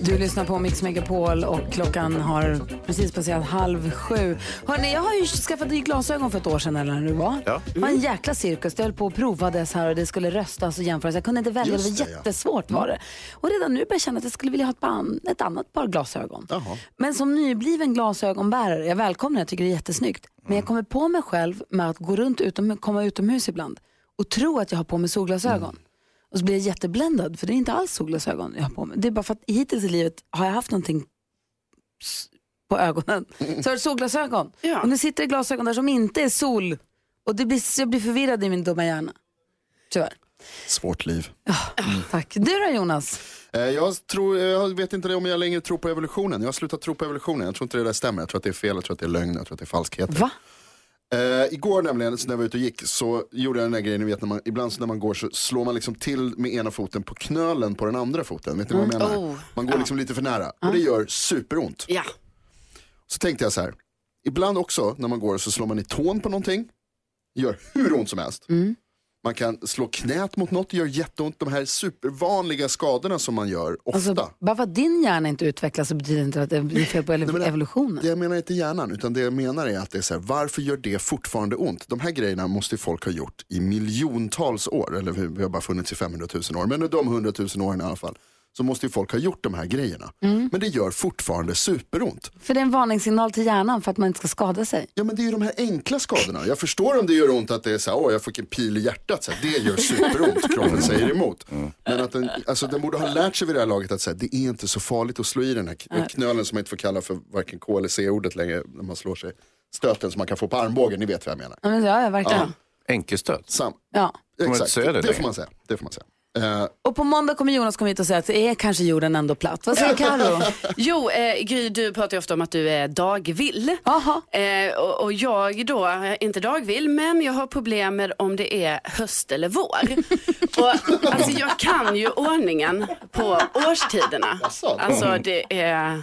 Du lyssnar på Mix Megapol och klockan har precis passerat halv sju. Hörrni, jag har ju skaffat nya glasögon för ett år sedan eller när det var. Ja. Det var en jäkla cirkus. Jag höll på och provades här och det skulle röstas och jämföras. Jag kunde inte välja, Just det var det, ja. jättesvårt var det. Och redan nu börjar jag känna att jag skulle vilja ha ett, ban- ett annat par glasögon. Jaha. Men som nybliven glasögonbärare, jag välkomnar det, jag tycker det är jättesnyggt. Men jag kommer på mig själv med att gå runt utom, komma utomhus ibland och tro att jag har på mig solglasögon. Och så blir jag jättebländad för det är inte alls solglasögon jag har på mig. Det är bara för att hittills i livet har jag haft någonting på ögonen. Så har solglasögon. Ja. Och nu sitter det glasögon där som inte är sol. Och det blir, jag blir förvirrad i min dumma hjärna. Tyvärr. Svårt liv. Tack. Du då Jonas? Eh, Jag, tror, jag vet inte om jag längre tror på evolutionen. Jag har slutat tro på evolutionen. Jag tror inte det där stämmer. Jag tror att det är fel, jag tror att det är lögn, jag tror att det är falskheter. Va? Eh, igår nämligen, så när jag var ute och gick, så gjorde jag den där grejen, ni vet när man, ibland så när man går så slår man liksom till med ena foten på knölen på den andra foten. Vet ni vad jag menar? Oh, Man går liksom lite för nära och det gör superont. Ja. Så tänkte jag så här, ibland också när man går så slår man i tån på någonting, gör hur ont som helst. Man kan slå knät mot något, det gör jätteont. De här supervanliga skadorna som man gör ofta. Alltså, bara för att din hjärna inte utvecklas så betyder det inte att det är fel på ele- men evolutionen. Det jag menar inte hjärnan, utan det jag menar är att det är så här, varför gör det fortfarande ont? De här grejerna måste folk ha gjort i miljontals år, eller vi vi har bara funnits i 500 000 år, men de 100 000 åren i alla fall, så måste ju folk ha gjort de här grejerna. Mm. Men det gör fortfarande superont. För det är en varningssignal till hjärnan för att man inte ska skada sig. Ja men det är ju de här enkla skadorna. Jag förstår om det gör ont att det är så här, åh jag fick en pil i hjärtat, så här, det gör superont, kroppen säger emot. Men att den, alltså, den borde ha lärt sig vid det här laget att så här, det är inte så farligt att slå i den här knölen som man inte får kalla för varken K eller C-ordet längre när man slår sig. Stöten som man kan få på armbågen, ni vet vad jag menar. Ja, men, ja, ja verkligen. Enkelstöt. Sam, Ja. exakt, det det, får man säga. Det får man säga. Eh, Och på måndag kommer Jonas komma hit och säga att det är kanske jorden ändå platt. Vad säger Carro? Jo, eh, Gry, du pratar ju ofta om att du är dagvill. Eh, och, och jag då, inte dagvill, men jag har problem med om det är höst eller vår. och, alltså, jag kan ju ordningen på årstiderna. Alltså det är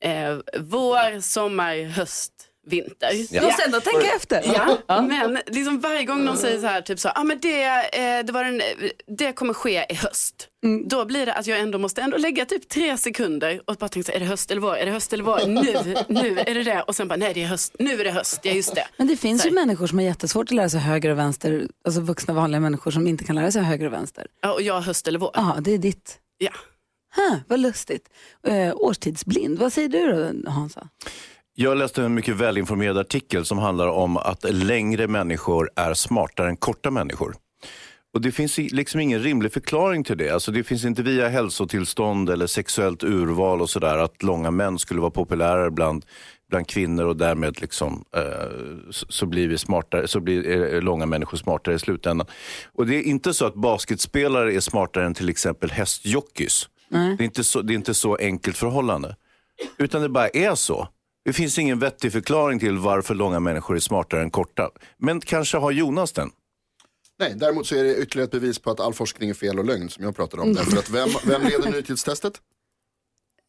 eh, vår, sommar, höst, vinter. Du måste ändå tänka efter. Ja, men liksom varje gång någon säger så här, typ så, ah, men det, eh, det, var en, det kommer ske i höst. Då blir det att jag ändå måste ändå lägga typ tre sekunder och bara tänka så här, är det höst eller vår? Är det höst eller vår? Nu, nu är det det. Och sen bara, nej det är höst, nu är det höst, ja just det. Men det finns ju människor som har jättesvårt att lära sig höger och vänster. Alltså vuxna vanliga människor som inte kan lära sig höger och vänster. Ja, och jag höst eller vår. Ja, det är ditt. Ja. Huh, vad lustigt. Eh, årstidsblind, vad säger du då Hansa? Jag läste en mycket välinformerad artikel som handlar om att längre människor är smartare än korta människor. Och Det finns liksom ingen rimlig förklaring till det. Alltså det finns inte via hälsotillstånd eller sexuellt urval och sådär att långa män skulle vara populärare bland, bland kvinnor och därmed liksom, eh, så, blir vi smartare, så blir eh, långa människor smartare i slutändan. Och Det är inte så att basketspelare är smartare än till exempel hästjockeys. Det, är inte så, det är inte så enkelt förhållande. Utan det bara är så. Det finns ingen vettig förklaring till varför långa människor är smartare än korta. Men kanske har Jonas den? nej, däremot så är det ytterligare ett bevis på att all forskning är fel och lögn som jag pratade om. Därför att vem, vem leder nyhetstestet?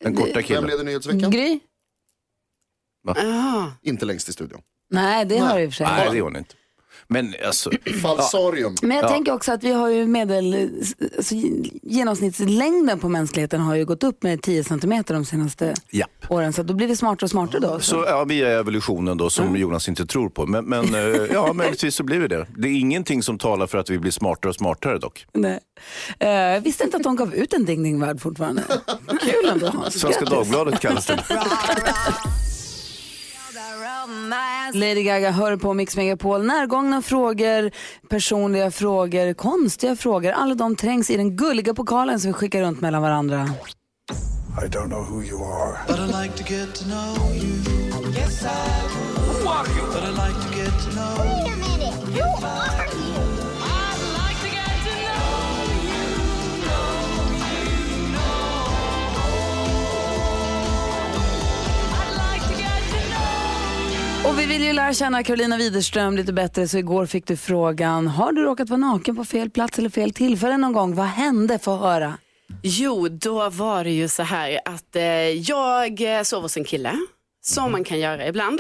Den korta Vem killen? leder nyhetsveckan? Gry? Ah. Inte längst i studion. Nej, det har du i och för sig. Nej, det är hon inte. Men alltså, Falsarium. Men jag Ja. tänker också att vi har ju medel, alltså, genomsnittslängden på mänskligheten har ju gått upp med 10 centimeter de senaste japp. åren. Så då blir vi smartare och smartare då. Så ja, via evolutionen då som Jonas inte tror på. Men, men eh, ja, möjligtvis så blir vi det. Det är ingenting som talar för att vi blir smartare och smartare dock. Nej. Eh, jag visste inte att de gav ut en Ding Ding Värld fortfarande. Kul ändå Hans. Svenska Grattis. Dagbladet kallas det. Lady Gaga hör på Mix Megapol. Närgångna frågor, personliga frågor, konstiga frågor. Alla de trängs i den gulliga pokalen som vi skickar runt mellan varandra. I don't know who you are. But I like to get to know you. Yes, I would. But I like to get to know you. Och vi vill ju lära känna Carolina Widerström lite bättre så igår fick du frågan, har du råkat vara naken på fel plats eller fel tillfälle någon gång? Vad hände? Få höra. Jo, då var det ju så här att eh, jag eh, sov hos en kille, som man kan göra ibland.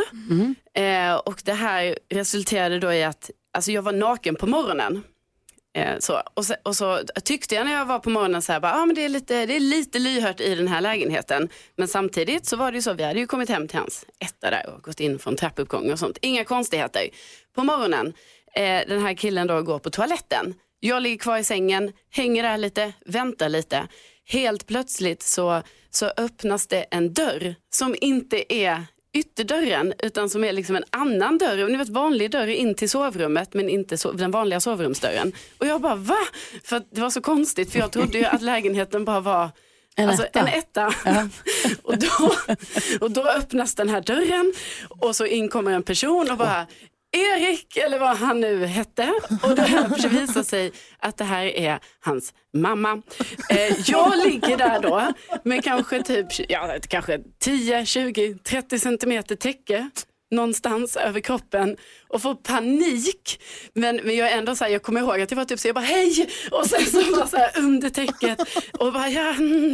Eh, och det här resulterade då i att alltså, jag var naken på morgonen. Eh, så. Och, så, och så tyckte jag när jag var på morgonen så här, bara, ah, men det, är lite, det är lite lyhört i den här lägenheten. Men samtidigt så var det ju så, vi hade ju kommit hem till hans etta där och gått in från trappuppgång och sånt. Inga konstigheter. På morgonen, eh, den här killen då går på toaletten. Jag ligger kvar i sängen, hänger där lite, väntar lite. Helt plötsligt så, så öppnas det en dörr som inte är ytterdörren utan som är liksom en annan dörr. Ni vet vanlig dörr in till sovrummet men inte so den vanliga sovrumsdörren. Och jag bara va? För det var så konstigt för jag trodde ju att lägenheten bara var En alltså, etta. En etta. och, då, och då öppnas den här dörren och så inkommer en person och bara Erik, eller vad han nu hette. Och det visar sig att det här är hans mamma. Eh, jag ligger där då med kanske typ ja, kanske 10, 20, 30 centimeter täcke någonstans över kroppen och får panik. Men, men jag är ändå så här, jag kommer ihåg att jag var typ så jag bara hej och sen så var så här under täcket och bara ja,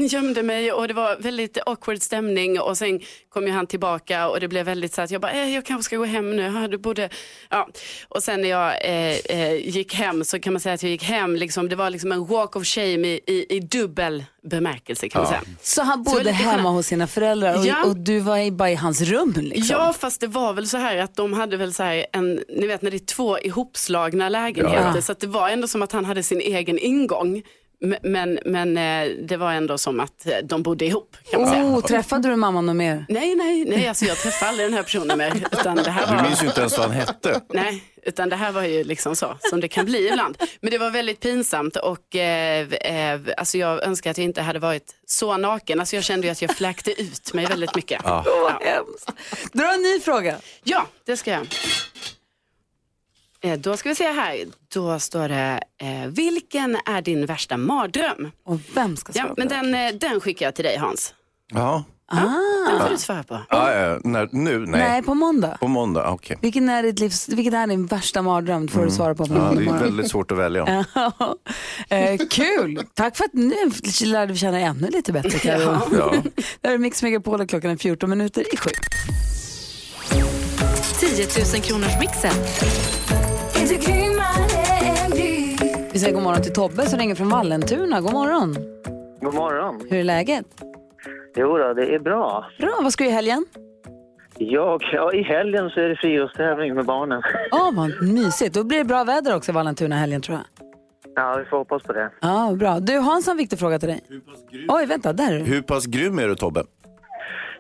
gömde mig och det var väldigt awkward stämning och sen kom ju han tillbaka och det blev väldigt så att jag bara eh, jag kanske ska gå hem nu. Ja, du borde, ja. Och sen när jag eh, eh, gick hem så kan man säga att jag gick hem, liksom, det var liksom en walk of shame i, i, i dubbel bemärkelse kan man säga. Så han Så bodde lite hemma hos sina föräldrar och, Ja. och du var i- bara i hans rum liksom? Ja, fast det var väl så här att de hade väl så här en, ni vet när det är två ihopslagna lägenheter, Ja. så att det var ändå som att han hade sin egen ingång. Men, men eh, det var ändå som att eh, de bodde ihop kan man säga. Oh, träffade du mamman något mer? Nej, nej, nej, alltså jag träffade aldrig den här personen mer. Utan det här Du var... minns ju inte ens vad han hette. Nej, utan det här var ju liksom så som det kan bli ibland. Men det var väldigt pinsamt och eh, eh, alltså jag önskar att jag inte hade varit så naken. Alltså jag kände ju att jag fläkte ut mig väldigt mycket. Ja. Ja. Hemskt. Dra en ny fråga. Ja, det ska jag. Eh, Då ska vi se här. Då står det, eh, vilken är din värsta mardröm? Och vem ska svara Ja, på men det? den, eh, den skickar jag till dig Hans. Ja, Den får du svara på. ja, ja. När, nu? Nej. Nej, på måndag. På måndag, okej. Vilken är, ditt livs, vilken är din värsta mardröm? får du svara på på Mm. Ja, måndag det är väldigt svårt att välja. eh, kul! Tack för att nu lärde vi känna ännu lite bättre. Karo. Ja. Det här är Mix Megapol och klockan är 14 minuter i sju. 10 000 kronors mixen. Vi säger god morgon till Tobbe som ringer från Vallentuna. God morgon. God morgon. Hur är läget? Jo då, det är bra. Bra, vad ska du i helgen? Jag, ja, I helgen så är det friidrottstävling med barnen. Ja, vad mysigt. Då blir det bra väder också i Vallentuna helgen tror jag. Ja, vi får hoppas på det. Ja, bra. Du, har en viktig fråga till dig. Oj, vänta, där är du. Hur pass grym är du Tobbe?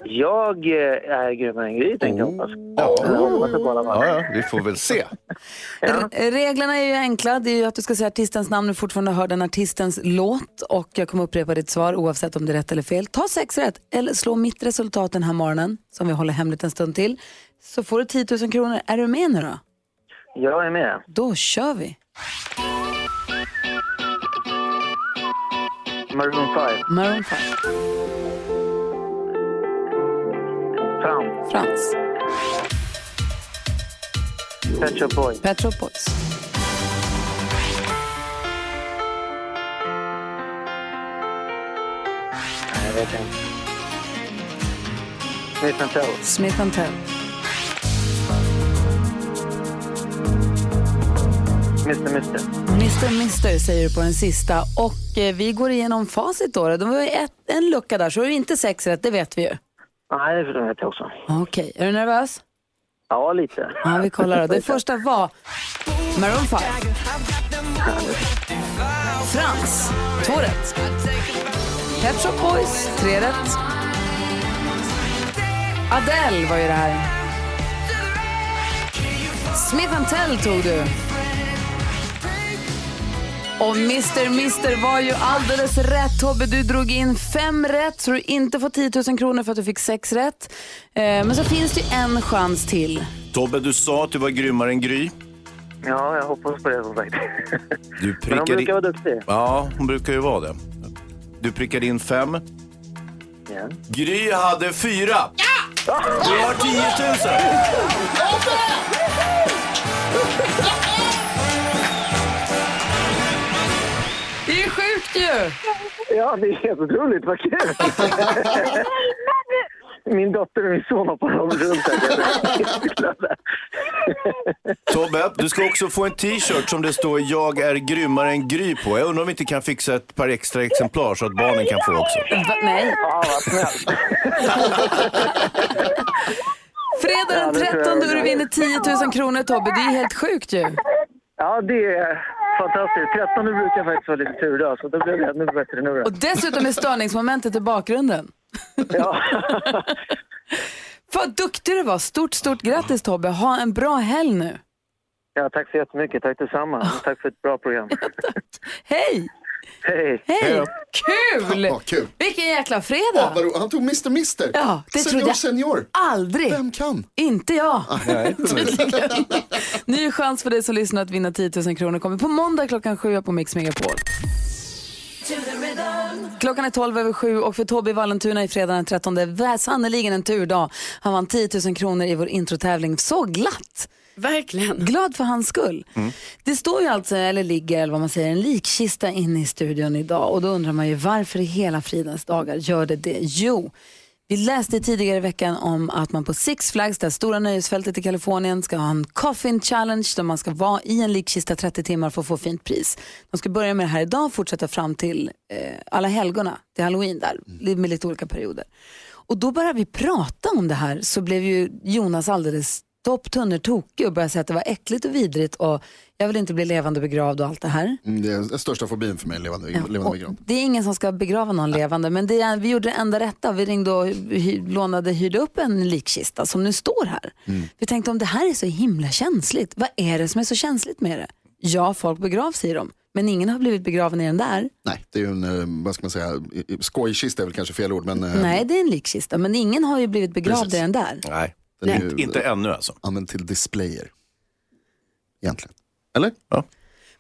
Jag eh, är grymmare än Gry, tänkte jag hoppas. Ja. Fall. Ja, ja, vi får väl se. R- reglerna är ju enkla. Det är ju att du ska säga artistens namn och fortfarande hör den artistens låt. Och jag kommer upprepa ditt svar oavsett om det är rätt eller fel. Ta sex rätt eller slå mitt resultat den här morgonen som vi håller hemligt en stund till. Så får du 10 000 kronor. Är du med nu då? Jag är med. Då kör vi. Maroon 5. Maroon 5. Fram. Frans. Pet Shop Boys. Pet Shop Boys. Nej, jag vet inte. Smith Tell. Smith Tell. Mr. Mister. Mr. Mister säger du på den sista. Och eh, vi går igenom facit då. Det var ett, en lucka där, så det är inte sex rätt, det vet vi ju. Nej, det vet jag också. Okej, är du nervös? Ja, lite. Ja, vi kollar då. Det första var Maroon 5. Frans, två rätt. Pet Shop Boys, tre rätt. Adele var ju det här. Smith Tell tog du. Och Mr. Mister var ju alldeles rätt Tobbe. Du drog in fem rätt så du inte får 10 000 kronor för att du fick sex rätt. Eh, men så finns det ju en chans till. Tobbe, du sa att du var grymmare än Gry. Ja, jag hoppas på det som sagt. Du Men de prickade brukar in... vara duktiga. Ja, hon brukar ju vara det. Du prickade in fem. Ja. Gry hade fyra. Du har 10 000! Ju! Ja, det är helt otroligt. Vad kul! Min dotter och min son hoppar runt här. Tobbe, du ska också få en t-shirt som det står “Jag är grymmare än Gry” på. Jag undrar om vi inte kan fixa ett par extra exemplar så att barnen kan få också. Va, nej. Ja, vad snällt. Fredag den det tror jag 13 är och du vinner 10 000 kronor Tobbe. Det är helt sjukt ju. Ja, det är fantastiskt. 13 brukar faktiskt vara lite tur då, så då blev det ännu bättre nu då. Och dessutom är störningsmomentet i bakgrunden. Ja. Vad duktig du var. Stort, stort grattis Tobbe. Ha en bra helg nu. ja, tack så jättemycket. Tack detsamma. Tack för ett bra program. Hej! Hej! Hej! Kul! Ja, kul. Vilken jäkla Ja, fredag! ro- han tog Mr. Mister. Ja, det senior, trodde jag senior. aldrig. Vem kan? Inte jag. Nej, Tydligen. Ny chans för dig som lyssnar att vinna 10 000 kronor kommer på måndag klockan sju på Mix Megapol. Klockan är 12 över sju och för Tobbe Vallentuna i fredag den 13. Det är sannerligen en turdag. Han vann 10 000 kronor i vår introtävling. Så glatt! Verkligen. Glad för hans skull. Det står ju alltså, eller ligger, eller vad man säger, en likkista inne i studion idag. Och då undrar man ju varför i hela fridens dagar gör det det? Jo, vi läste tidigare i veckan om att man på Six Flags, det stora nöjesfältet i Kalifornien, ska ha en coffin challenge där man ska vara i en likkista 30 timmar för att få fint pris. De ska börja med det här idag och fortsätta fram till eh, alla helgona, till halloween där, med lite olika perioder. Och då började vi prata om det här så blev ju Jonas alldeles topptunner tokig och började säga att det var äckligt och vidrigt och jag vill inte bli levande begravd och allt det här. Mm, Det är den största fobin för mig, levande, levande Och begravd. det är ingen som ska begrava någon levande men det är, vi gjorde det enda rätta. Vi ringde och hy, lånade, hyrde upp en likkista som nu står här. Vi tänkte om det här är så himla känsligt, vad är det som är så känsligt med det? Ja, folk begravs i dem, men ingen har blivit begraven i den där. Nej, det är ju en, eh, vad ska man säga, skojkista är väl kanske fel ord, men eh, Nej, det är en likkista, men ingen har ju blivit begravd Precis. i den där. Nej. Den är ju inte ännu alltså. använd till displayer. Egentligen. Eller? Ja.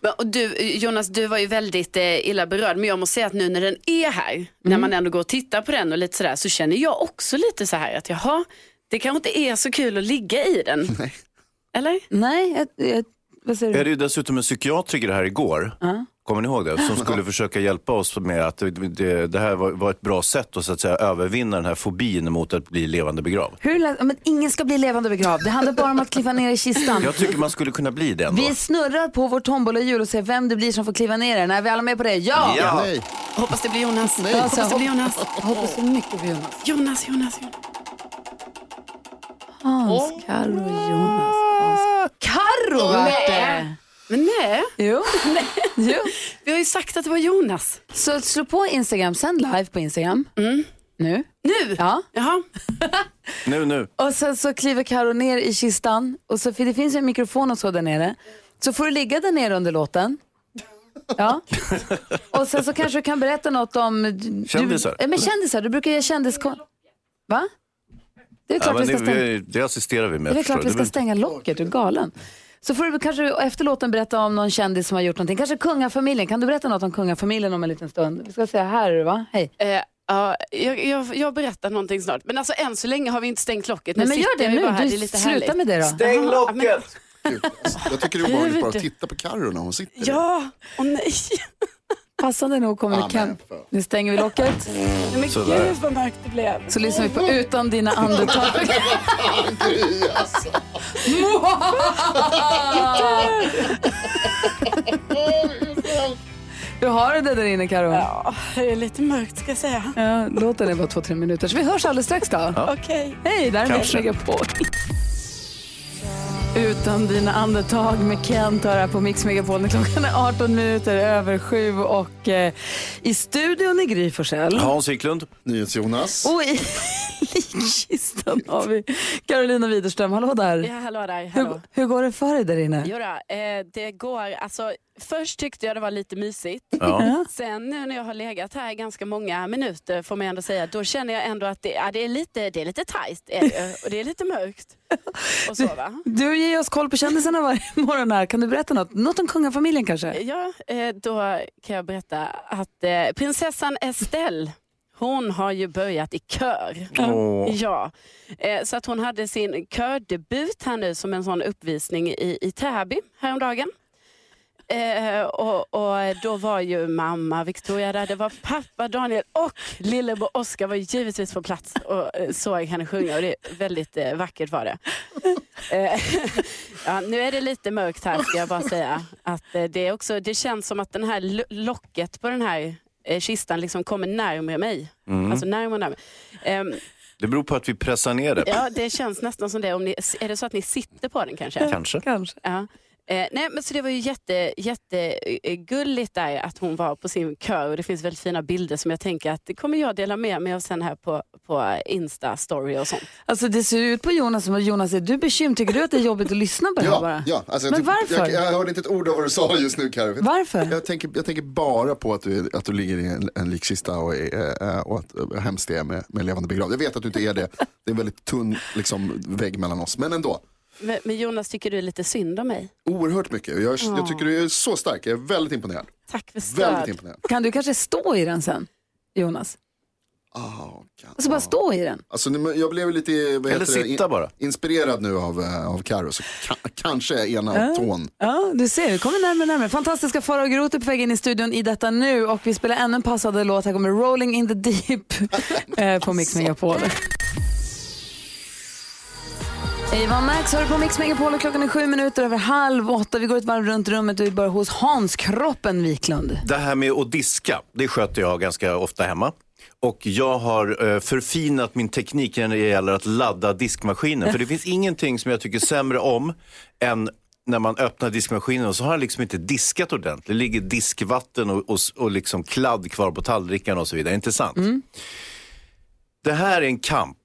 Men, och du, Jonas, du var ju väldigt eh, illa berörd, men jag måste säga att nu när den är här, när man ändå går och tittar på den och lite sådär, så känner jag också lite så här att jaha, det kanske inte är så kul att ligga i den. Eller? Nej, jag, jag, vad säger Jag du? hade ju dessutom en psykiatriker här igår. Kommer ni ihåg det? Som skulle försöka hjälpa oss med att det, det, här var, var ett bra sätt att, så att säga, övervinna den här fobin mot att bli levande begravd. Hur, lä- men ingen ska bli levande begravd, det handlar bara om att kliva ner i kistan. Jag tycker man skulle kunna bli det ändå. Vi snurrar på vår tombolahjul och ser vem det blir som får kliva ner den. Är vi alla med på det? Ja! Ja. Nej. Hoppas det blir Jonas. Ja, så Hoppas det blir Jonas. Jag hoppas så mycket på Jonas. Jonas, Jonas, Jonas. Hans, Carro, Jonas. Hans. Carro vart det! Men nej, Jo. jo. vi har ju sagt att det var Jonas. Så slå på Instagram, sänd live på Instagram. Nu. Nu? Ja. Jaha. Nu, nu. Och sen så kliver Karo ner i kistan. Och så, för det finns ju en mikrofon och så där nere. Så får du ligga där nere under låten. Ja. Och sen så kanske du kan berätta något om... Du, Kändisar? Ja, men kändisar, du brukar göra kändiskon... Va? Det är Ja, klart men vi det, ska stänga. vi, det assisterar vi med. Det är klart du. vi ska Det stänga locket, du är galen. Så får du kanske efter låten berätta om någon kändis som har gjort någonting. Kanske kungafamiljen. Kan du berätta något om kungafamiljen om en liten stund? Vi ska säga här är va? Hej. Eh, ja, jag, jag, jag berättar någonting snart. Men alltså än så länge har vi inte stängt locket. Nej Nu men gör det nu. här. Du Det är lite sluta härligt. med det då. Stäng locket! Gud, alltså, Jag tycker det är obehagligt bara att titta på Carro när hon sitter. Ja, och nej. Passande nog kommer Ja, men för- Nu stänger vi locket. nej men Sådär. gud vad mörkt det blev. Så lyssnar vi på Utan dina andetag. Hur har du det där inne Karo? Ja, det är lite mörkt ska jag säga. Ja, låten är bara två, tre minuter. Så vi hörs alldeles strax då. Okej. Hej, där är Mix. Megapol. Utan dina andetag med Kent hör här på Mix Megapol. när Klockan är 18 minuter över sju och eh, i studion är Gry Forssell. Hans Wiklund. NyhetsJonas. Och i likkistan har vi Carolina Widerström. Hallå där. Ja, hallå där. Hur, Hallå. hur går det för dig där inne? Jo då, eh, det går, alltså först tyckte jag det var lite mysigt. Ja. Sen nu när jag har legat här ganska många minuter får man ändå säga, då känner jag ändå att det, ja, det är lite, det är lite tajt är det, och det är lite mörkt. Och så, va? Du ger oss koll på kändisarna varje morgon här. Kan du berätta något? Något om kungafamiljen kanske? Ja, eh, då kan jag berätta att eh, prinsessan Estelle Hon har ju börjat i kör. Åh. Ja, eh, så att hon hade sin kördebut här nu som en sån uppvisning i, i Täby häromdagen. Eh, och, och då var ju mamma Victoria där, det var pappa Daniel och lillebror Oskar var givetvis på plats och eh, såg henne sjunga och det är väldigt eh, vackert var det. Eh, ja, nu är det lite mörkt här ska jag bara säga. Att, eh, det, är också, det känns som att den här lo- locket på den här eh, kistan liksom kommer närmare mig. Mm. Alltså närmare och närmare. Ehm, Det beror på att vi pressar ner det. ja, det känns nästan som det. Om ni, är det så att ni sitter på den kanske? Kanske. Kanske. Ja. Eh, nej, men så det var ju jätte, jättegulligt där att hon var på sin kör och det finns väldigt fina bilder som jag tänker att det kommer jag dela med mig av sen här på, på Insta-story och sånt. Alltså det ser ut på Jonas som att Jonas är du bekymrad. Tycker du att det är jobbigt att lyssna på det här Ja, bara? ja. Alltså, jag, Men tyck- varför? Jag, jag hörde inte ett ord av vad du sa just nu Carro. Varför? Jag tänker, jag tänker bara på att du, är- att du ligger i en, en likkista och, är, eh, och att hur hemskt det är med, med levande begravd. Jag vet att du inte är det. Det är en väldigt tunn liksom, vägg mellan oss. Men ändå, Men, men Jonas, tycker du är lite synd om mig? oerhört mycket. Jag, jag tycker du är så stark. Jag är väldigt imponerad. Tack för Väldigt stöd. imponerad. Kan du kanske stå i den sen, Jonas? Oh, kan, Alltså bara stå i den. Alltså, jag blev lite vad Eller heter det, sitta bara. inspirerad nu av, eh, av Karo. Så ka, kanske ena tån. Ja, du ser, vi kommer närmare och närmare. Fantastiska Farao Groth är på väg in i studion i detta nu och vi spelar ännu en passande låt. Här kommer Rolling in the Deep eh, på Mix Megapol. Eva Max har du på Mix Megapol och klockan är sju minuter över halv åtta. Vi går ett varv runt rummet och vi börjar hos Hans Kroppen Wiklund. Det här med att diska, det sköter jag ganska ofta hemma. Och jag har eh, förfinat min teknik när det gäller att ladda diskmaskinen. För det finns ingenting som jag tycker sämre om än när man öppnar diskmaskinen och så har den liksom inte diskat ordentligt. Det ligger diskvatten och, och, och liksom kladd kvar på tallrikarna och så vidare. Inte sant? Det här är en kamp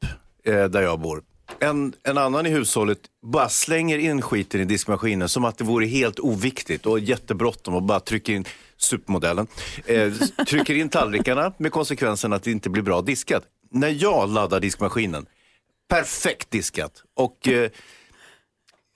eh, där jag bor. En, en annan i hushållet bara slänger in skiten i diskmaskinen som att det vore helt oviktigt och jättebråttom och bara trycker in supermodellen. Eh, trycker in tallrikarna med konsekvensen att det inte blir bra diskat. När jag laddar diskmaskinen, perfekt diskat. Och eh,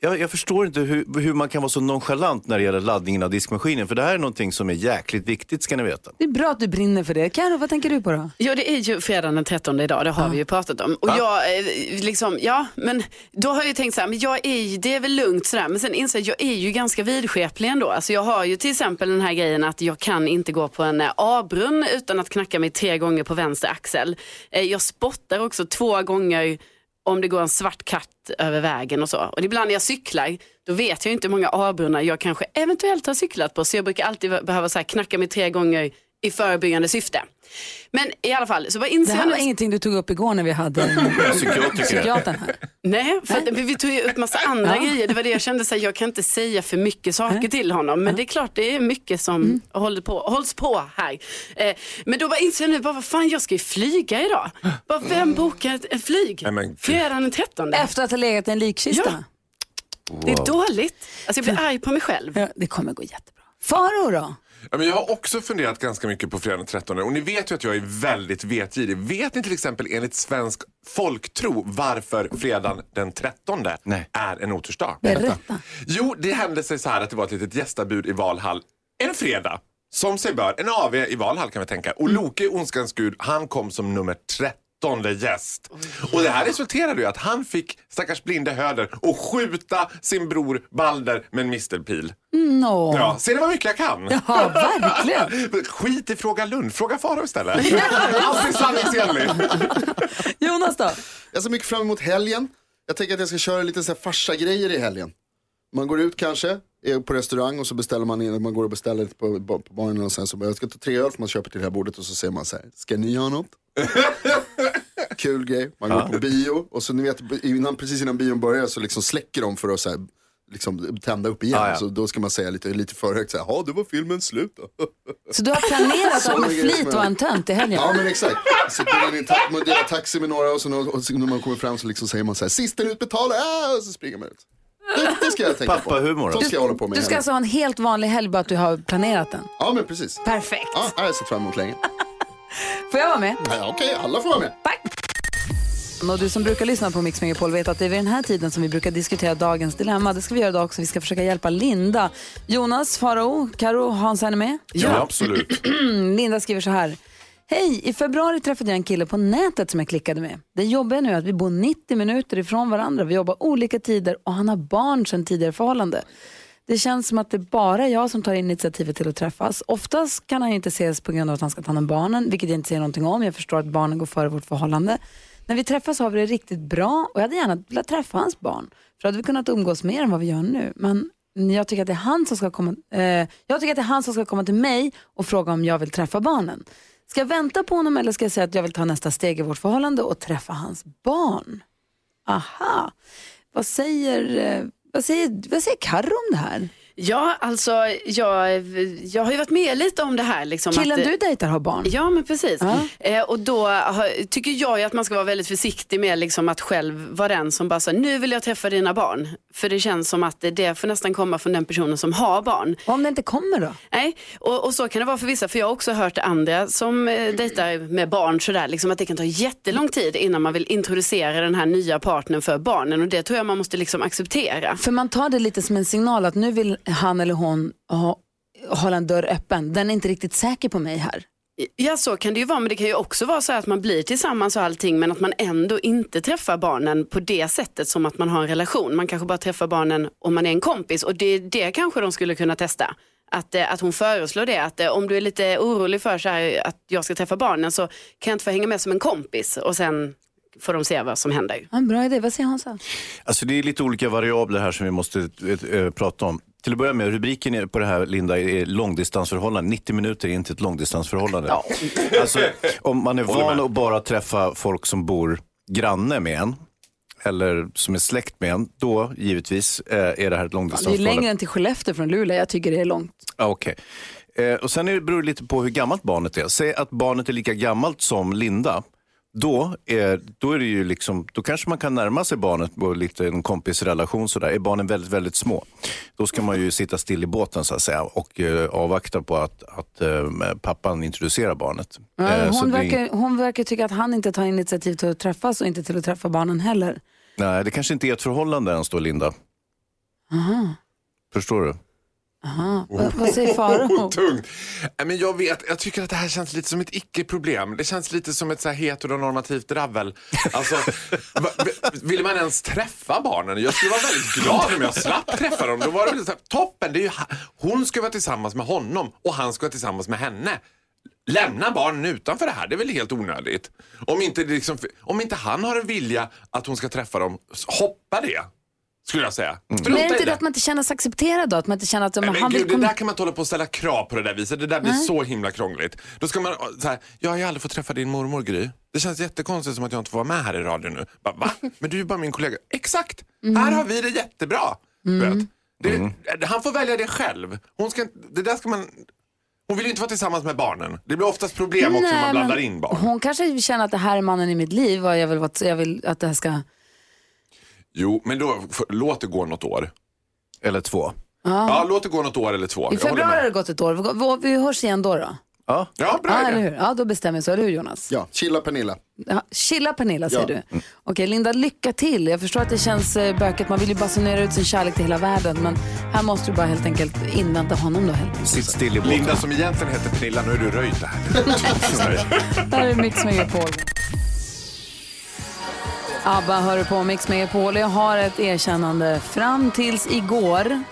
jag, jag förstår inte hur, hur man kan vara så nonchalant när det gäller laddningen av diskmaskinen. För det här är någonting som är jäkligt viktigt ska ni veta. Det är bra att du brinner för det. Karo, vad tänker du på då? Ja, det är ju fredagen den 13 idag, det har vi ju pratat om. Och jag, eh, liksom, ja, men då har jag ju tänkt så här, men jag är, ju- det är väl lugnt sådär, men sen inser jag jag är ju ganska vidskeplig ändå. Alltså jag har ju till exempel den här grejen att jag kan inte gå på en eh, A-brunn utan att knacka mig tre gånger på vänster axel. Eh, Jag spottar också två gånger om det går en svart katt över vägen och så. Och ibland när jag cyklar, då vet jag inte hur många avbrunnar jag kanske eventuellt har cyklat på. Så jag brukar alltid behöva så här, knacka mig tre gånger i förebyggande syfte. Men i alla fall, så bara Det här var nu... ingenting du tog upp igår när vi hade psykiatern här. Nej, för att, vi tog ju upp massa andra grejer. Det var det jag kände, så här, jag kan inte säga för mycket saker till honom. Men det är klart, det är mycket som Mm. håller på, hålls på här. Eh, men då bara inser jag nu, bara, vad fan, jag ska ju flyga idag. Bara, vem bokar ett, ett flyg? Nej. Fredagen den 13. Efter att ha legat i en likkista. Det är dåligt. Alltså, jag blir arg på mig själv. Ja, det kommer gå jättebra. Faro då? Ja, men jag har också funderat ganska mycket på fredagen den 13 och ni vet ju att jag är väldigt vetgirig. Vet ni till exempel enligt svensk folktro varför fredagen den 13 Nej. är en otursdag? Berätta. Jo, det hände sig så här att det var ett litet gästabud i Valhall en fredag. Som sig bör, en AV i Valhall kan vi tänka. Och Loke, ondskans gud, han kom som nummer 13 gäst. Och det här resulterade i att han fick stackars blinde Höder att skjuta sin bror Balder med en mistelpil. Nå. Ja, ser ni vad mycket jag kan? Ja, verkligen. Skit i Fråga Lund, fråga Farao istället. Alltid sanningsenlig. Jonas då? Jag ser mycket fram emot helgen. Jag tänker att jag ska köra lite så här farsa-grejer i helgen. Man går ut kanske, är på restaurang och så beställer man in, man går och beställer lite på, på baren och sen så bara, jag ska ta tre öl för man köper till det här bordet och så säger man så här, ska ni ha något? Kul grej, man går på bio och så ni vet, innan, precis innan bion börjar så liksom släcker de för att så här, liksom tända upp igen. Ja, ja. Så då ska man säga lite, lite för högt så här, ja då var filmen slut då. Så du har planerat att med flit jag- vara en tönt i helgen? Ja men exakt. Sitter man i en ta- man delar taxi med några och, så, och så när man kommer fram så liksom säger man så här, sisten ut betala, ah! och så springer man ut. Det, det ska jag tänka på. Pappahumor. Så ska jag hålla på med Du ska alltså ha en helt vanlig helg bara att du har planerat den? Ja men precis. Perfekt. Ja, jag har sett fram emot länge. Får jag vara med? Ja, Okej, alla får vara med. Och du som brukar lyssna på Mix Megapol vet att det är vid den här tiden som vi brukar diskutera dagens dilemma. Det ska vi göra idag också. Vi ska försöka hjälpa Linda. Jonas, Farao, Karo, Hans är ni med? Ja, absolut. Linda skriver så här. Hej! I februari träffade jag en kille på nätet som jag klickade med. Det jobbiga nu är att vi bor 90 minuter ifrån varandra. Vi jobbar olika tider och han har barn sedan tidigare förhållande. Det känns som att det bara är jag som tar initiativet till att träffas. Oftast kan han inte ses på grund av att han ska ta hand om barnen, vilket jag inte säger någonting om. Jag förstår att barnen går före vårt förhållande. När vi träffas har vi det riktigt bra och jag hade gärna velat träffa hans barn. För då hade vi kunnat umgås mer än vad vi gör nu. Men jag tycker att det är han som ska komma, eh, jag tycker att det är han som ska komma till mig och fråga om jag vill träffa barnen. Ska jag vänta på honom eller ska jag säga att jag vill ta nästa steg i vårt förhållande och träffa hans barn? Aha. Vad säger, eh, vad säger, vad säger Karro om det här? Ja, alltså jag, jag har ju varit med lite om det här. Liksom, Killen att, du dejtar har barn. Ja, men precis. Ja. Eh, och då har, tycker jag att man ska vara väldigt försiktig med liksom, att själv vara den som bara säger nu vill jag träffa dina barn. För det känns som att det, det får nästan komma från den personen som har barn. Och om det inte kommer då? Nej, och, och så kan det vara för vissa. För jag har också hört andra som eh, dejtar med barn sådär, liksom, att det kan ta jättelång tid innan man vill introducera den här nya partnern för barnen. Och det tror jag man måste liksom acceptera. För man tar det lite som en signal att nu vill han eller hon ha, hålla en dörr öppen. Den är inte riktigt säker på mig här. Ja så kan det ju vara men det kan ju också vara så att man blir tillsammans och allting men att man ändå inte träffar barnen på det sättet som att man har en relation. Man kanske bara träffar barnen om man är en kompis och det, det kanske de skulle kunna testa. Att, eh, att hon föreslår det, att eh, om du är lite orolig för så här, att jag ska träffa barnen så kan jag inte få hänga med som en kompis och sen får de se vad som händer. Ja, bra idé, vad säger Hansa? Alltså det är lite olika variabler här som vi måste eh, prata om. Till att börja med, rubriken på det här Linda är långdistansförhållande. 90 minuter är inte ett långdistansförhållande. Alltså, om man är van att bara träffa folk som bor granne med en, eller som är släkt med en, då givetvis eh, är det här ett Det är långdistansförhållande. längre än till Skellefteå från Luleå, jag tycker det är långt. Ja, Okej. Eh, och sen är det, beror det lite på hur gammalt barnet är. Säg att barnet är lika gammalt som Linda. Då, är, då, är det ju liksom, då kanske man kan närma sig barnet på lite en kompisrelation. Sådär. Är barnen väldigt, väldigt små, då ska man ju sitta still i båten så att säga och eh, avvakta på att, att eh, pappan introducerar barnet. Ja, Eh, hon, det verkar, hon verkar tycka att han inte tar initiativ till att träffas och inte till att träffa barnen heller. Nej, det kanske inte är ett förhållande ens då, Linda. Aha. Förstår du? Aha. Vad, vad säger Faro? Tungt. Nej, Men jag vet, jag tycker att det här känns lite som ett icke-problem. Det känns lite som ett så här heteronormativt dravel. Alltså, vill man ens träffa barnen? Jag skulle vara väldigt glad om jag slapp träffa dem. Då var det väl så här, toppen. Det är ju, hon ska vara tillsammans med honom och han ska vara tillsammans med henne. Lämna barnen utanför det här, det är väl helt onödigt. Om inte, liksom, om inte han har en vilja att hon ska träffa dem, hoppa det. Skulle jag säga. Men är det inte det. det att man inte känner sig accepterad då? Att man inte känner att men, men han gud, vill det komma... där kan man inte hålla på och ställa krav på det där viset. Det där blir Nej. så himla krångligt. Då ska man så här, jag har ju aldrig fått träffa din mormor Gry. Det känns jättekonstigt som att jag inte får vara med här i radio nu. Ba, va? Men du är ju bara min kollega. Exakt! Mm. Här har vi det jättebra. Vet. Det, Han får välja det själv. Hon, ska, det där ska man, hon vill ju inte vara tillsammans med barnen. Det blir oftast problem också när man blandar in barn. Hon kanske känner att det här är mannen i mitt liv och jag vill, vara- jag vill att det här ska... Jo, men då, för, låt det gå något år. Eller två. Ja, låt det gå något år eller två. I Jag håller februari har med. det gått ett år. Vi, vi hörs igen då. då. Ja, Ja, bra Ja, idé. eller hur? Ja, då bestämmer vi så. Eller hur Jonas? Ja, chilla Pernilla. Ja, chilla Pernilla säger Ja. du. Okej, Linda, lycka till. Jag förstår att det känns eh, bökigt. Man vill ju basunera ut sin kärlek till hela världen. Men här måste du bara helt enkelt invänta honom då. Helt. enkelt. Sitt still i båten. Linda som egentligen heter Pernilla, nu är du röjt det här. Där är Mix Megapol. ABBA hör du på Mix Megapol. Jag har ett erkännande. Fram tills igår,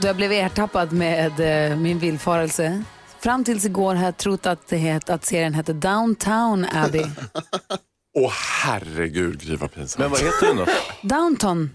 då jag blev ertappad med eh, min villfarelse. Fram tills igår har jag trott att, det het, att serien hette Downtown Abbey. Åh herregud, Gry vad pinsamt. Men vad heter den då? Downton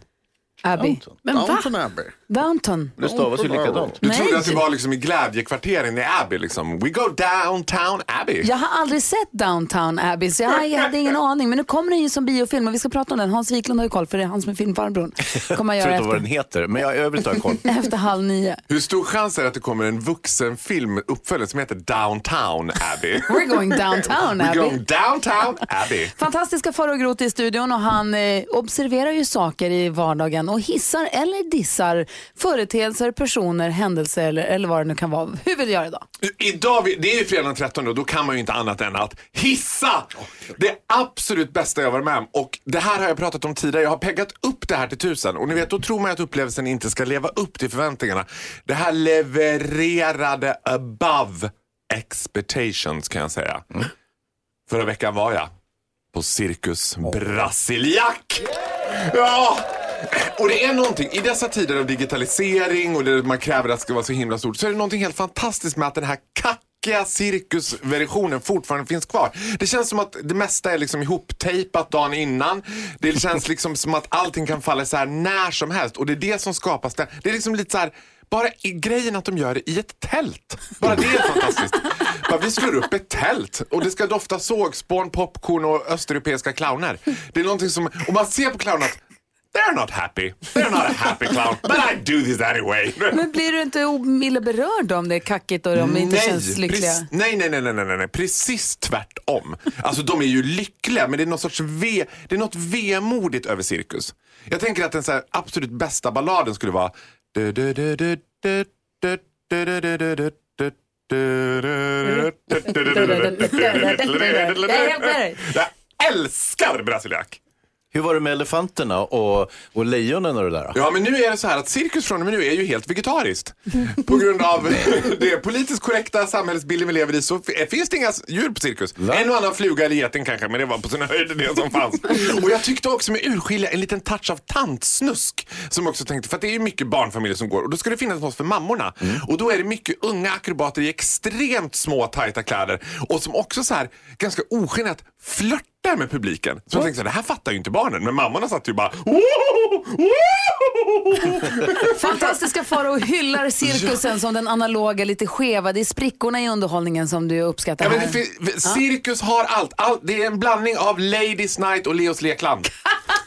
Abbey. Men va? Downton Abbey. Downton. Det stavas ju likadant. Du Nej. trodde att det var liksom i glädjekvarteren i Abbey liksom. We go downtown Abbey. Jag har aldrig sett Downtown Abbey så jag, jag hade ingen aning. Men nu kommer den ju som biofilm och vi ska prata om den. Hans Wiklund har ju koll för det är han som är filmfarbrorn. Kommer jag tror göra inte vad den heter, men jag i övrigt har jag koll. efter halv nio. Hur stor chans är det att det kommer en vuxenfilm uppföljare som heter Downtown Abbey? We're going downtown Abbey. go downtown Abbey. Fantastiska Farao Groth i studion och han eh, observerar ju saker i vardagen och hissar eller dissar företeelser, personer, händelser eller, eller vad det nu kan vara. Hur vill du göra idag? Idag, det är ju fredag den 13 och då kan man ju inte annat än att hissa! Det absolut bästa jag varit med om. Och det här har jag pratat om tidigare. Jag har peggat upp det här till tusen. Och ni vet, då tror man att upplevelsen inte ska leva upp till förväntningarna. Det här levererade above expectations kan jag säga. Förra veckan var jag på Cirkus Brasiliac. Ja, och det är någonting, i dessa tider av digitalisering och där man kräver att det ska vara så himla stort, så är det någonting helt fantastiskt med att den här kackiga cirkusversionen fortfarande finns kvar. Det känns som att det mesta är liksom ihoptejpat dagen innan. Det känns liksom som att allting kan falla så här när som helst och det är det som skapas där. Det är liksom lite så här bara i grejen att de gör det i ett tält. Bara det är fantastiskt. Bara, vi slår upp ett tält och det ska dofta sågspån, popcorn och östeuropeiska clowner. Det är någonting som, och man ser på clownen att They're not happy. They're not a happy clown. But I do this anyway. Men blir du inte illa berörd om det är kackigt och de nej, inte känns lyckliga? Nej, nej, nej, nej, nej, nej, precis tvärtom. Alltså de är ju lyckliga men det är något sorts ve, det är något vemodigt över cirkus. Jag tänker att den så absolut bästa balladen skulle vara jag älskar Brasiliak! Hur var det med elefanterna och, och lejonen och det där? Ja, men nu är det så här att cirkus från och med nu är ju helt vegetariskt. På grund av det politiskt korrekta samhällsbilden vi lever i så finns det inga djur på cirkus. En och annan fluga eller geting kanske, men det var på sina höjder det som fanns. Och jag tyckte också med urskilja en liten touch av tantsnusk. Som också tänkte, för att det är ju mycket barnfamiljer som går och då ska det finnas något för mammorna. Och då är det mycket unga akrobater i extremt små tajta kläder och som också så här ganska ogenerat flörtar med publiken. Så jag tänkte så här, det här fattar ju inte barnen, men mammorna satt ju bara Fantastiska Farao hyllar cirkusen som den analoga, lite skeva. Det är sprickorna i underhållningen som du uppskattar Ja, men det fin- cirkus har allt. allt. Det är en blandning av Ladies Night och Leos lekland.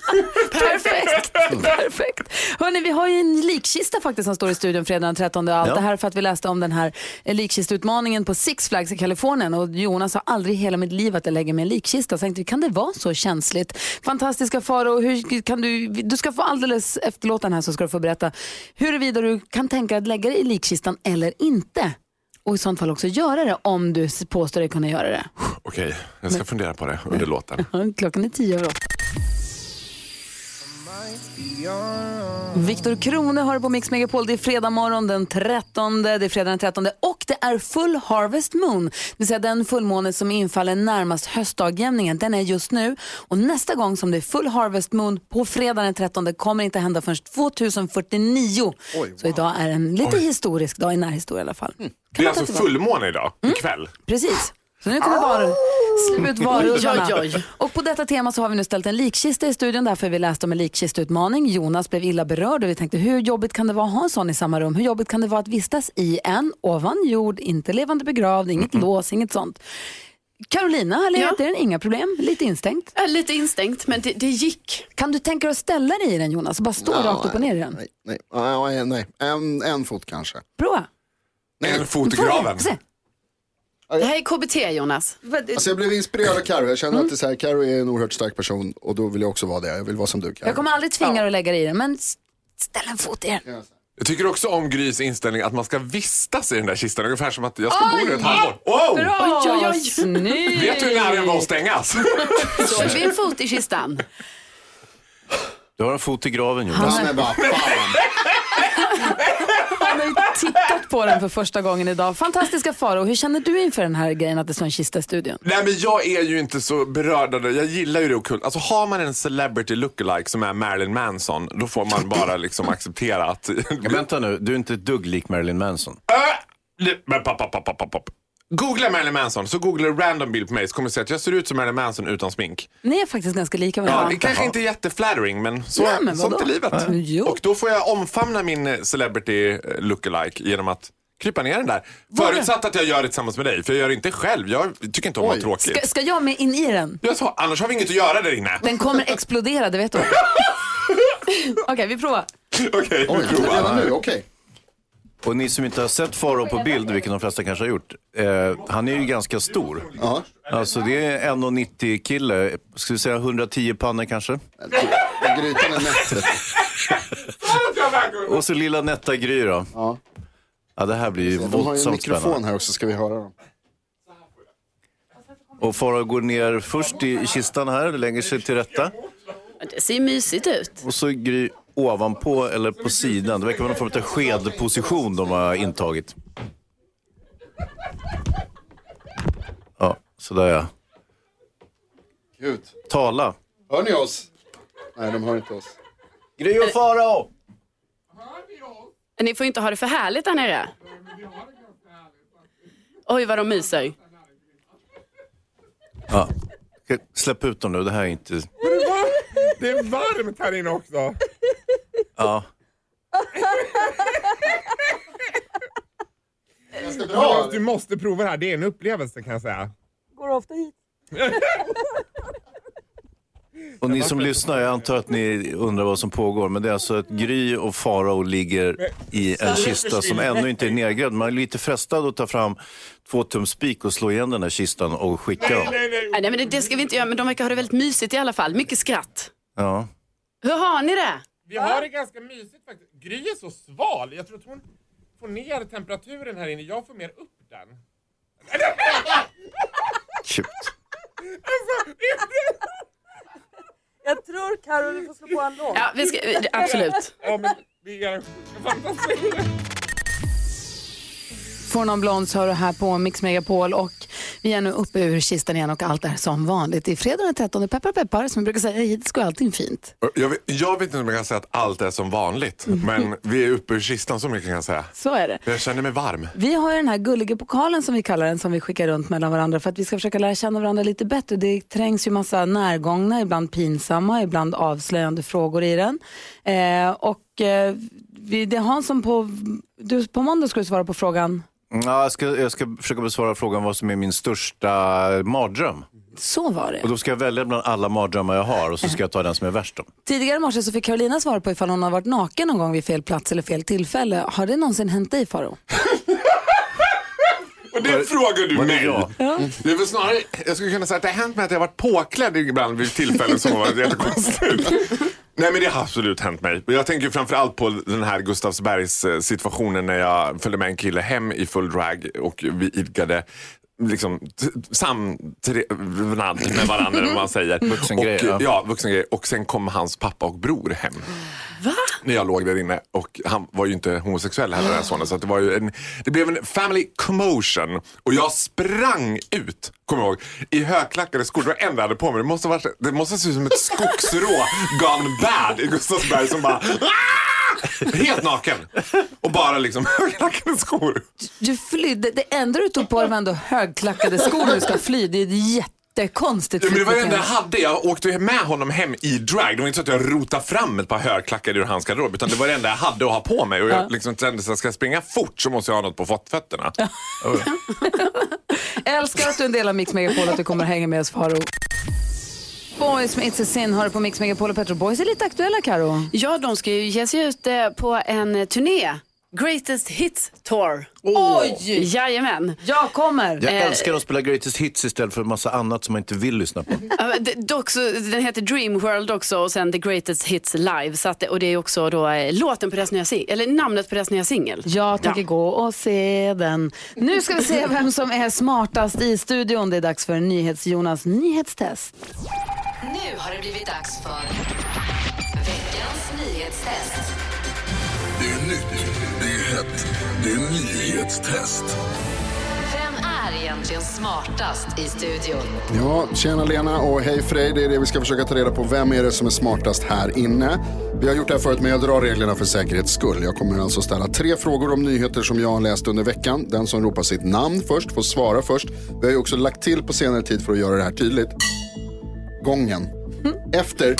Perfekt. Perfekt. Hörrni, vi har ju en likkista faktiskt som står i studion fredag den 13. Och allt Ja. det här för att vi läste om den här likkistutmaningen på Six Flags i Kalifornien. Och Jonas har aldrig i hela mitt liv att jag lägger mig i en likkista. Så tänkte, kan det vara så känsligt? Fantastiska Faro, hur kan du, du ska få alldeles efter låten här så ska du få berätta huruvida du kan tänka dig att lägga dig i likkistan eller inte. Och i sånt fall också göra det om du påstår dig kunna göra det. Okej, jag ska fundera på det under låten. Klockan är tio över åtta. Viktor Krone har på Mix Megapol. Det är fredag morgon den 13. Det är fredag den 13 och det är full harvest moon. Det vill säga den fullmåne som infaller närmast höstdagjämningen. Den är just nu. Och nästa gång som det är full harvest moon på fredag den 13 kommer inte hända förrän 2049. Så idag är en lite historisk dag i närhistoria i alla fall. Det är alltså fullmåne idag, ikväll. Precis. Så nu kommer var... slut varulvarna. Oj, oj, oj. Och på detta tema så har vi nu ställt en likkista i studion därför vi läste om en likkisteutmaning. Jonas blev illa berörd och vi tänkte hur jobbigt kan det vara att ha en sån i samma rum? Hur jobbigt kan det vara att vistas i en ovan jord, inte levande begravd, inget lås, inget sånt. Carolina har legat Ja. i den, inga problem, lite instängt. Ja, lite instängt, men det, det gick. Kan du tänka dig att ställa dig i den Jonas? Bara stå rakt upp och ner i den. Nej, nej, nej, nej. En, en fot kanske. Prova. En fot i graven. Se. Det här är KBT Jonas. Alltså jag blev inspirerad av Carro. Jag känner Mm. att det är så här, Carro är en oerhört stark person och då vill jag också vara det. Jag vill vara som du Carro. Jag kommer aldrig tvinga dig att lägga dig i den, men ställ en fot i den. Jag tycker också om Grys inställning att man ska vistas i den där kistan. Ungefär som att jag ska bo där ett halvår. Wow! Bra, Oj, oj, oj. snyggt. Vet du hur nära den var att stängas? Så är vi en fot i kistan. Du har en fot i graven Jonas. Ja, men vad fan. Tittat på den för första gången idag. Fantastiska Faro, hur känner du inför den här grejen att det står en kista i studion? Nej men jag är ju inte så berörd av det. Jag gillar ju det ockult. Alltså har man en celebrity lookalike som är Marilyn Manson, då får man bara liksom acceptera att... Ja, vänta nu, du är inte ett dugg lik Marilyn Manson. Äh, men pop, pop, pop, pop. Googla Marilyn Manson, så googla random bild på mig så kommer du se att jag ser ut som Marilyn Manson utan smink. Ni är faktiskt ganska lika Ja, varandra. det kanske inte är jätteflattering men så Ja, men sånt är livet. Jo. Och då får jag omfamna min eh, celebrity eh, lookalike genom att krypa ner den där. Förutsatt att jag gör det tillsammans med dig, för jag gör det inte själv. Jag tycker inte om att vara tråkig. Ska, ska jag med in i den? Jag sa, annars har vi inget att göra där inne. Den kommer explodera, det vet du. Okej, vi provar. Okej, vi provar. redan nu, okej. Och ni som inte har sett Faro på bild, vilket de flesta kanske har gjort, eh, han är ju ganska stor. Ja. Alltså det är 1,90 kille, ska vi säga 110 pannor kanske? Grytan är nätt. Och så lilla nätta Gry då. Ja. Ja, det här blir ju De har ju en våldsamt mikrofon spännande. här också, ska vi höra dem? Och Farao går ner först i i kistan här, lägger sig till rätta. Det ser mysigt ut. Och så Gry ovanpå eller på sidan. Det verkar vara någon form av skedposition de har intagit. Sådär ja. Gud. Tala. Hör ni oss? Nej, de hör inte oss. Gry och Farao! Ni får inte ha det för härligt där nere. Oj vad de myser. Ja. Släpp ut dem nu, det här är inte... Det är varmt här inne också. Ja. Ganska Ja, du måste prova det här, det är en upplevelse kan jag säga. Går ofta hit. Och ni som lyssnar, jag antar att ni undrar vad som pågår. Men det är alltså att Gry och Farao ligger i en kista som ännu inte är nedgrävd. Man är lite frestad att ta fram två tum spik och slå igen den här kistan och skicka dem. Nej, nej men det, det ska vi inte göra, men de verkar ha det väldigt mysigt i alla fall. Mycket skratt. Ja. Hur har ni det? Vi har det ganska mysigt faktiskt. Gry är så sval. Jag tror att hon får ner temperaturen här inne. Jag får mer upp den. Cute. Alltså, Jag tror Carro du får slå på en låt. Ja, vi ska, absolut. Ja, men det är fantasi. Får någon blond så har du här på Mix Megapol och vi är nu uppe ur kistan igen och allt är som vanligt. Det är fredag den 13, peppar peppar som vi brukar säga, hittills går allting fint. Jag vet, jag vet inte om jag kan säga att allt är som vanligt, men vi är uppe ur kistan så mycket kan jag säga. Så är det. Jag känner mig varm. Vi har ju den här gulliga pokalen som vi kallar den som vi skickar runt mellan varandra för att vi ska försöka lära känna varandra lite bättre. Det trängs ju massa närgångna, ibland pinsamma, ibland avslöjande frågor i den. Eh, och eh, vi, det är Hans som på, du, på måndag ska du svara på frågan. Ja, jag, ska, jag ska försöka besvara frågan vad som är min största mardröm. Så var det. Och då ska jag välja bland alla mardrömmar jag har och så ska jag ta den som är värst. Då. Tidigare i morse så fick Carolina svara på ifall hon har varit naken någon gång vid fel plats eller fel tillfälle. Har det någonsin hänt dig Faro? Och det frågar du Var mig. jag? Det är väl snarare, jag skulle kunna säga att det har hänt mig att jag har varit påklädd ibland vid tillfällen som har varit jättekonstigt. Nej men det har absolut hänt mig. Jag tänker framförallt på den här Gustavsbergs eh, situationen när jag följde med en kille hem i full drag och vi idkade liksom samtrevnad med varandra, man säger. Vuxengrej, och, ja. ja. vuxengrej. Och sen kom hans pappa och bror hem. När jag låg där inne och han var ju inte homosexuell heller den här sonen. Så att det, var ju en, det blev en family commotion. Och jag sprang ut, kommer jag ihåg, i högklackade skor. Det var det enda jag hade på mig. Det måste, ha varit, det måste se ut som ett skogsrå gone bad i Gustavsberg som bara ah! Helt naken. Och bara liksom högklackade skor. Du flydde, det enda du tog på dig var ändå högklackade skor när du ska fly. Det är ett jättekonstigt Ja, men det var det enda jag hade. Jag åkte med honom hem i drag. Det var inte så att jag rotade fram ett par högklackade ur hans garderob. Utan det var det enda jag hade att ha på mig. Och jag liksom kände att ska jag springa fort så måste jag ha något på fötterna. Älskar att du är en del av Mix Megapol att du kommer att hänga med oss Faro. Boys med It's a Sin har du på Mix Megapol och Petro Boys är lite aktuella Karo. Ja, de ska ju ge sig ut eh, på en eh, turné. Greatest Hits Tour. Oj! Jajamän. Jag kommer! Jag Eh, älskar att spela greatest hits istället för en massa annat som man inte vill lyssna på. Ja, dock så, den heter Dream World också och sen The Greatest Hits Live. Så att, det- och det är också då, eh, låten på deras nya singel, eller namnet på deras nya singel. Jag tänker gå och se den. Nu ska vi se vem som är smartast i studion. Det är dags för NyhetsJonas nyhetstest. Nu har det blivit dags för veckans nyhetstest. Det är nytt, det är hett, det är nyhetstest. Vem är egentligen smartast i studion? Ja, tjena Lena och hej Frej. Det är det vi ska försöka ta reda på. Vem är det som är smartast här inne? Vi har gjort det här förut men jag drar reglerna för säkerhets skull. Jag kommer alltså ställa tre frågor om nyheter som jag har läst under veckan. Den som ropar sitt namn först får svara först. Vi har ju också lagt till på senare tid för att göra det här tydligt. Gången. Efter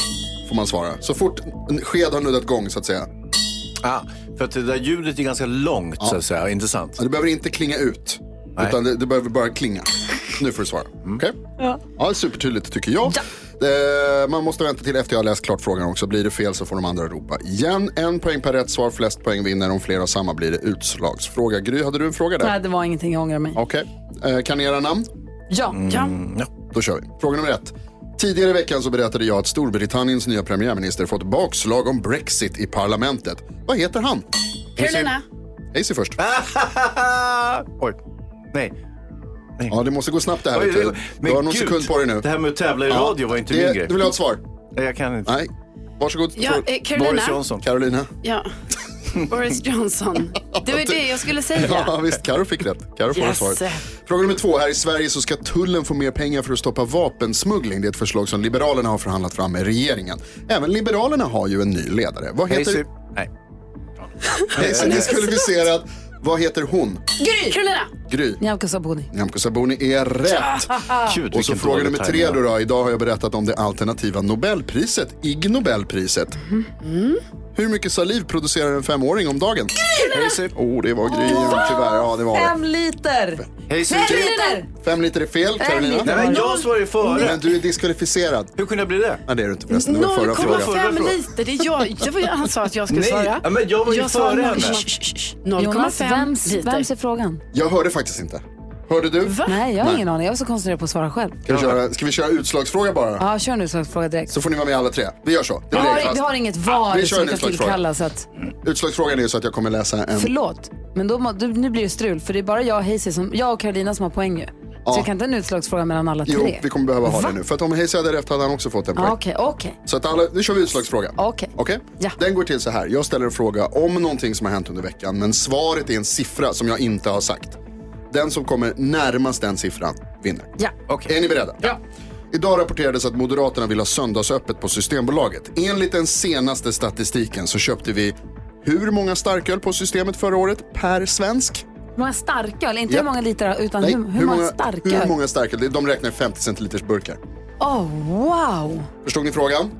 får man svara. Så fort en sked har nuddat gång så att säga. Ah, för att det där ljudet är ganska långt så att säga, intressant. Ja, Det behöver inte klinga ut. Nej. Utan det, det behöver bara klinga. Nu får du svara. Okej? Ja. Ja, supertydligt tycker jag. Eh, man måste vänta till efter jag har läst klart frågan också. Blir det fel så får de andra ropa igen. En poäng per rätt svar, flest poäng vinner. Om flera har samma blir det utslagsfråga. Gry, hade du en fråga där? Nej, det var ingenting, jag ångrar mig. Okej. Eh, kan ni era namn? Ja. Ja. Då kör vi. Fråga nummer ett. Tidigare i veckan så berättade jag att Storbritanniens nya premiärminister fått bakslag om Brexit i parlamentet. Vad heter han? Carolina. Hazy först. Oj. Nej. Ja, det måste gå snabbt det här. Oj, du. men Du har någon gud, sekund på dig nu. Det här med att tävla i radio var inte det, min grej. Du vill ha ett svar? Nej, Jag kan inte. Nej. Varsågod. Ja, eh, Carolina. Boris Johnson. Carolina. Ja. Boris Johnson. Det var det jag skulle säga. Ja visst, Karo fick rätt. Karo får Yes. svaret. Fråga nummer två. Här i Sverige så ska tullen få mer pengar för att stoppa vapensmuggling. Det är ett förslag som Liberalerna har förhandlat fram med regeringen. Även Liberalerna har ju en ny ledare. Vad heter... Hayes- Nej. Hayes är diskvalificerad. Vad heter hon? Gry! Carolina! Gry. Nyamko Sabuni. Nyamko Sabuni är rätt. Gud, Och så fråga nummer tre då, då. Idag har jag berättat om det alternativa Nobelpriset, Ig Nobelpriset. Hur mycket saliv producerar en femåring om dagen? Oh, det var Gry igen, tyvärr. Ja, det var det. Fem liter! Fem liter! Fem liter är fel, Carolina. Nej, men jag svarade ju före. Men du är diskvalificerad. Hur kunde jag bli det? Nej, det är du inte förresten. Det var förra frågan. 0,5 liter. Det är jag. Det var, han sa att jag skulle Nej, svara. men jag var ju före henne. Shh, shh, shh. Jonas, 0,5 vems, liter. vems är frågan? Jag hörde faktiskt inte. Hörde du? Nej, jag har ingen aning. Jag var så koncentrerad på att svara själv. Ska vi köra, ska vi köra utslagsfråga bara? Ja, kör nu så fråga direkt. Så får ni vara med alla tre. Vi gör så. Det Vi har, vi har inget var Vi kör en vi kan utslagsfråga. tillkalla så att... Utslagsfrågan är ju så att jag kommer läsa en... Förlåt, men då, du, nu blir det strul för det är bara jag och Hayes som, jag och Carolina som har poäng ju. Ja. Så jag kan inte ha en utslagsfråga mellan alla Jo, tre. vi kommer behöva ha Va? det nu. För att om Hayes hade rätt hade han också fått en Ja, poäng. Okej, okej. Så att alla, nu kör vi utslagsfråga. Okej. Okej? Den går till så här. Jag ställer en fråga om någonting som har hänt under veckan. Men svaret är en siffra som jag inte har sagt. Den som kommer närmast den siffran vinner. Ja. Är ni beredda? Ja. Idag rapporterades att Moderaterna vill ha söndagsöppet på Systembolaget. Enligt den senaste statistiken så köpte vi hur många starköl på systemet förra året per svensk? Hur många starköl? Inte Japp. hur många liter utan Nej, hur, hur, många, starköl? Hur många starköl? De räknar i 50 centiliters burkar. Oh, wow! Förstod ni frågan?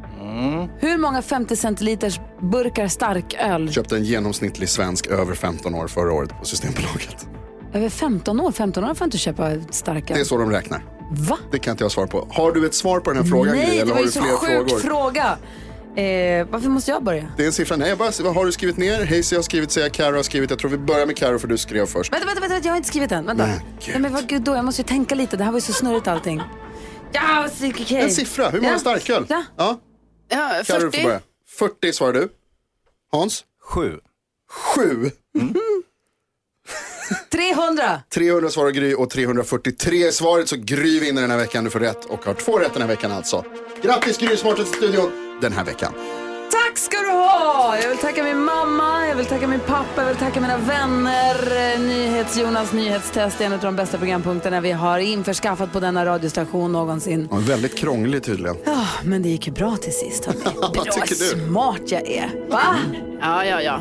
Hur många 50 centiliters burkar starköl? Köpte en genomsnittlig svensk över 15 år förra året på Systembolaget. Över 15 år? 15 år får inte köpa starköl. Det är så de räknar. Va? Det kan inte jag svara på. Har du ett svar på den här frågan Nej, Gry, det eller var har ju så sjuk frågor? fråga. Eh, varför måste jag börja? Det är en siffra. Nej, jag bara, vad har du skrivit ner? Hazy har skrivit, säger Karo har skrivit. Jag tror vi börjar med Karo för du skrev först. Vänta, vänta, vänta, jag har inte skrivit den. Vänta. Nej, Nej, men vad gud då, jag måste ju tänka lite. Det här var ju så snurrigt allting. Ja, okej. En siffra, hur många ja. starköl? Ja. ja. Ja, Karo, du får 40. börja. 40 svarar du. Hans? Sju. Sju. 300! 300 svarar Gry och 343 är svaret. Så Gry vinner den här veckan. Du får rätt och har två rätt den här veckan alltså. Grattis Gry, smartaste studion den här veckan. Tack ska du ha! Jag vill tacka min mamma, jag vill tacka min pappa, jag vill tacka mina vänner. Eh, Nyhets-Jonas nyhetstest är en av de bästa programpunkterna vi har införskaffat på denna radiostation någonsin. Ja, väldigt krånglig tydligen. Ja, men det gick ju bra till sist. Vad Bra tycker du? smart jag är. Va? Ja, ja, ja.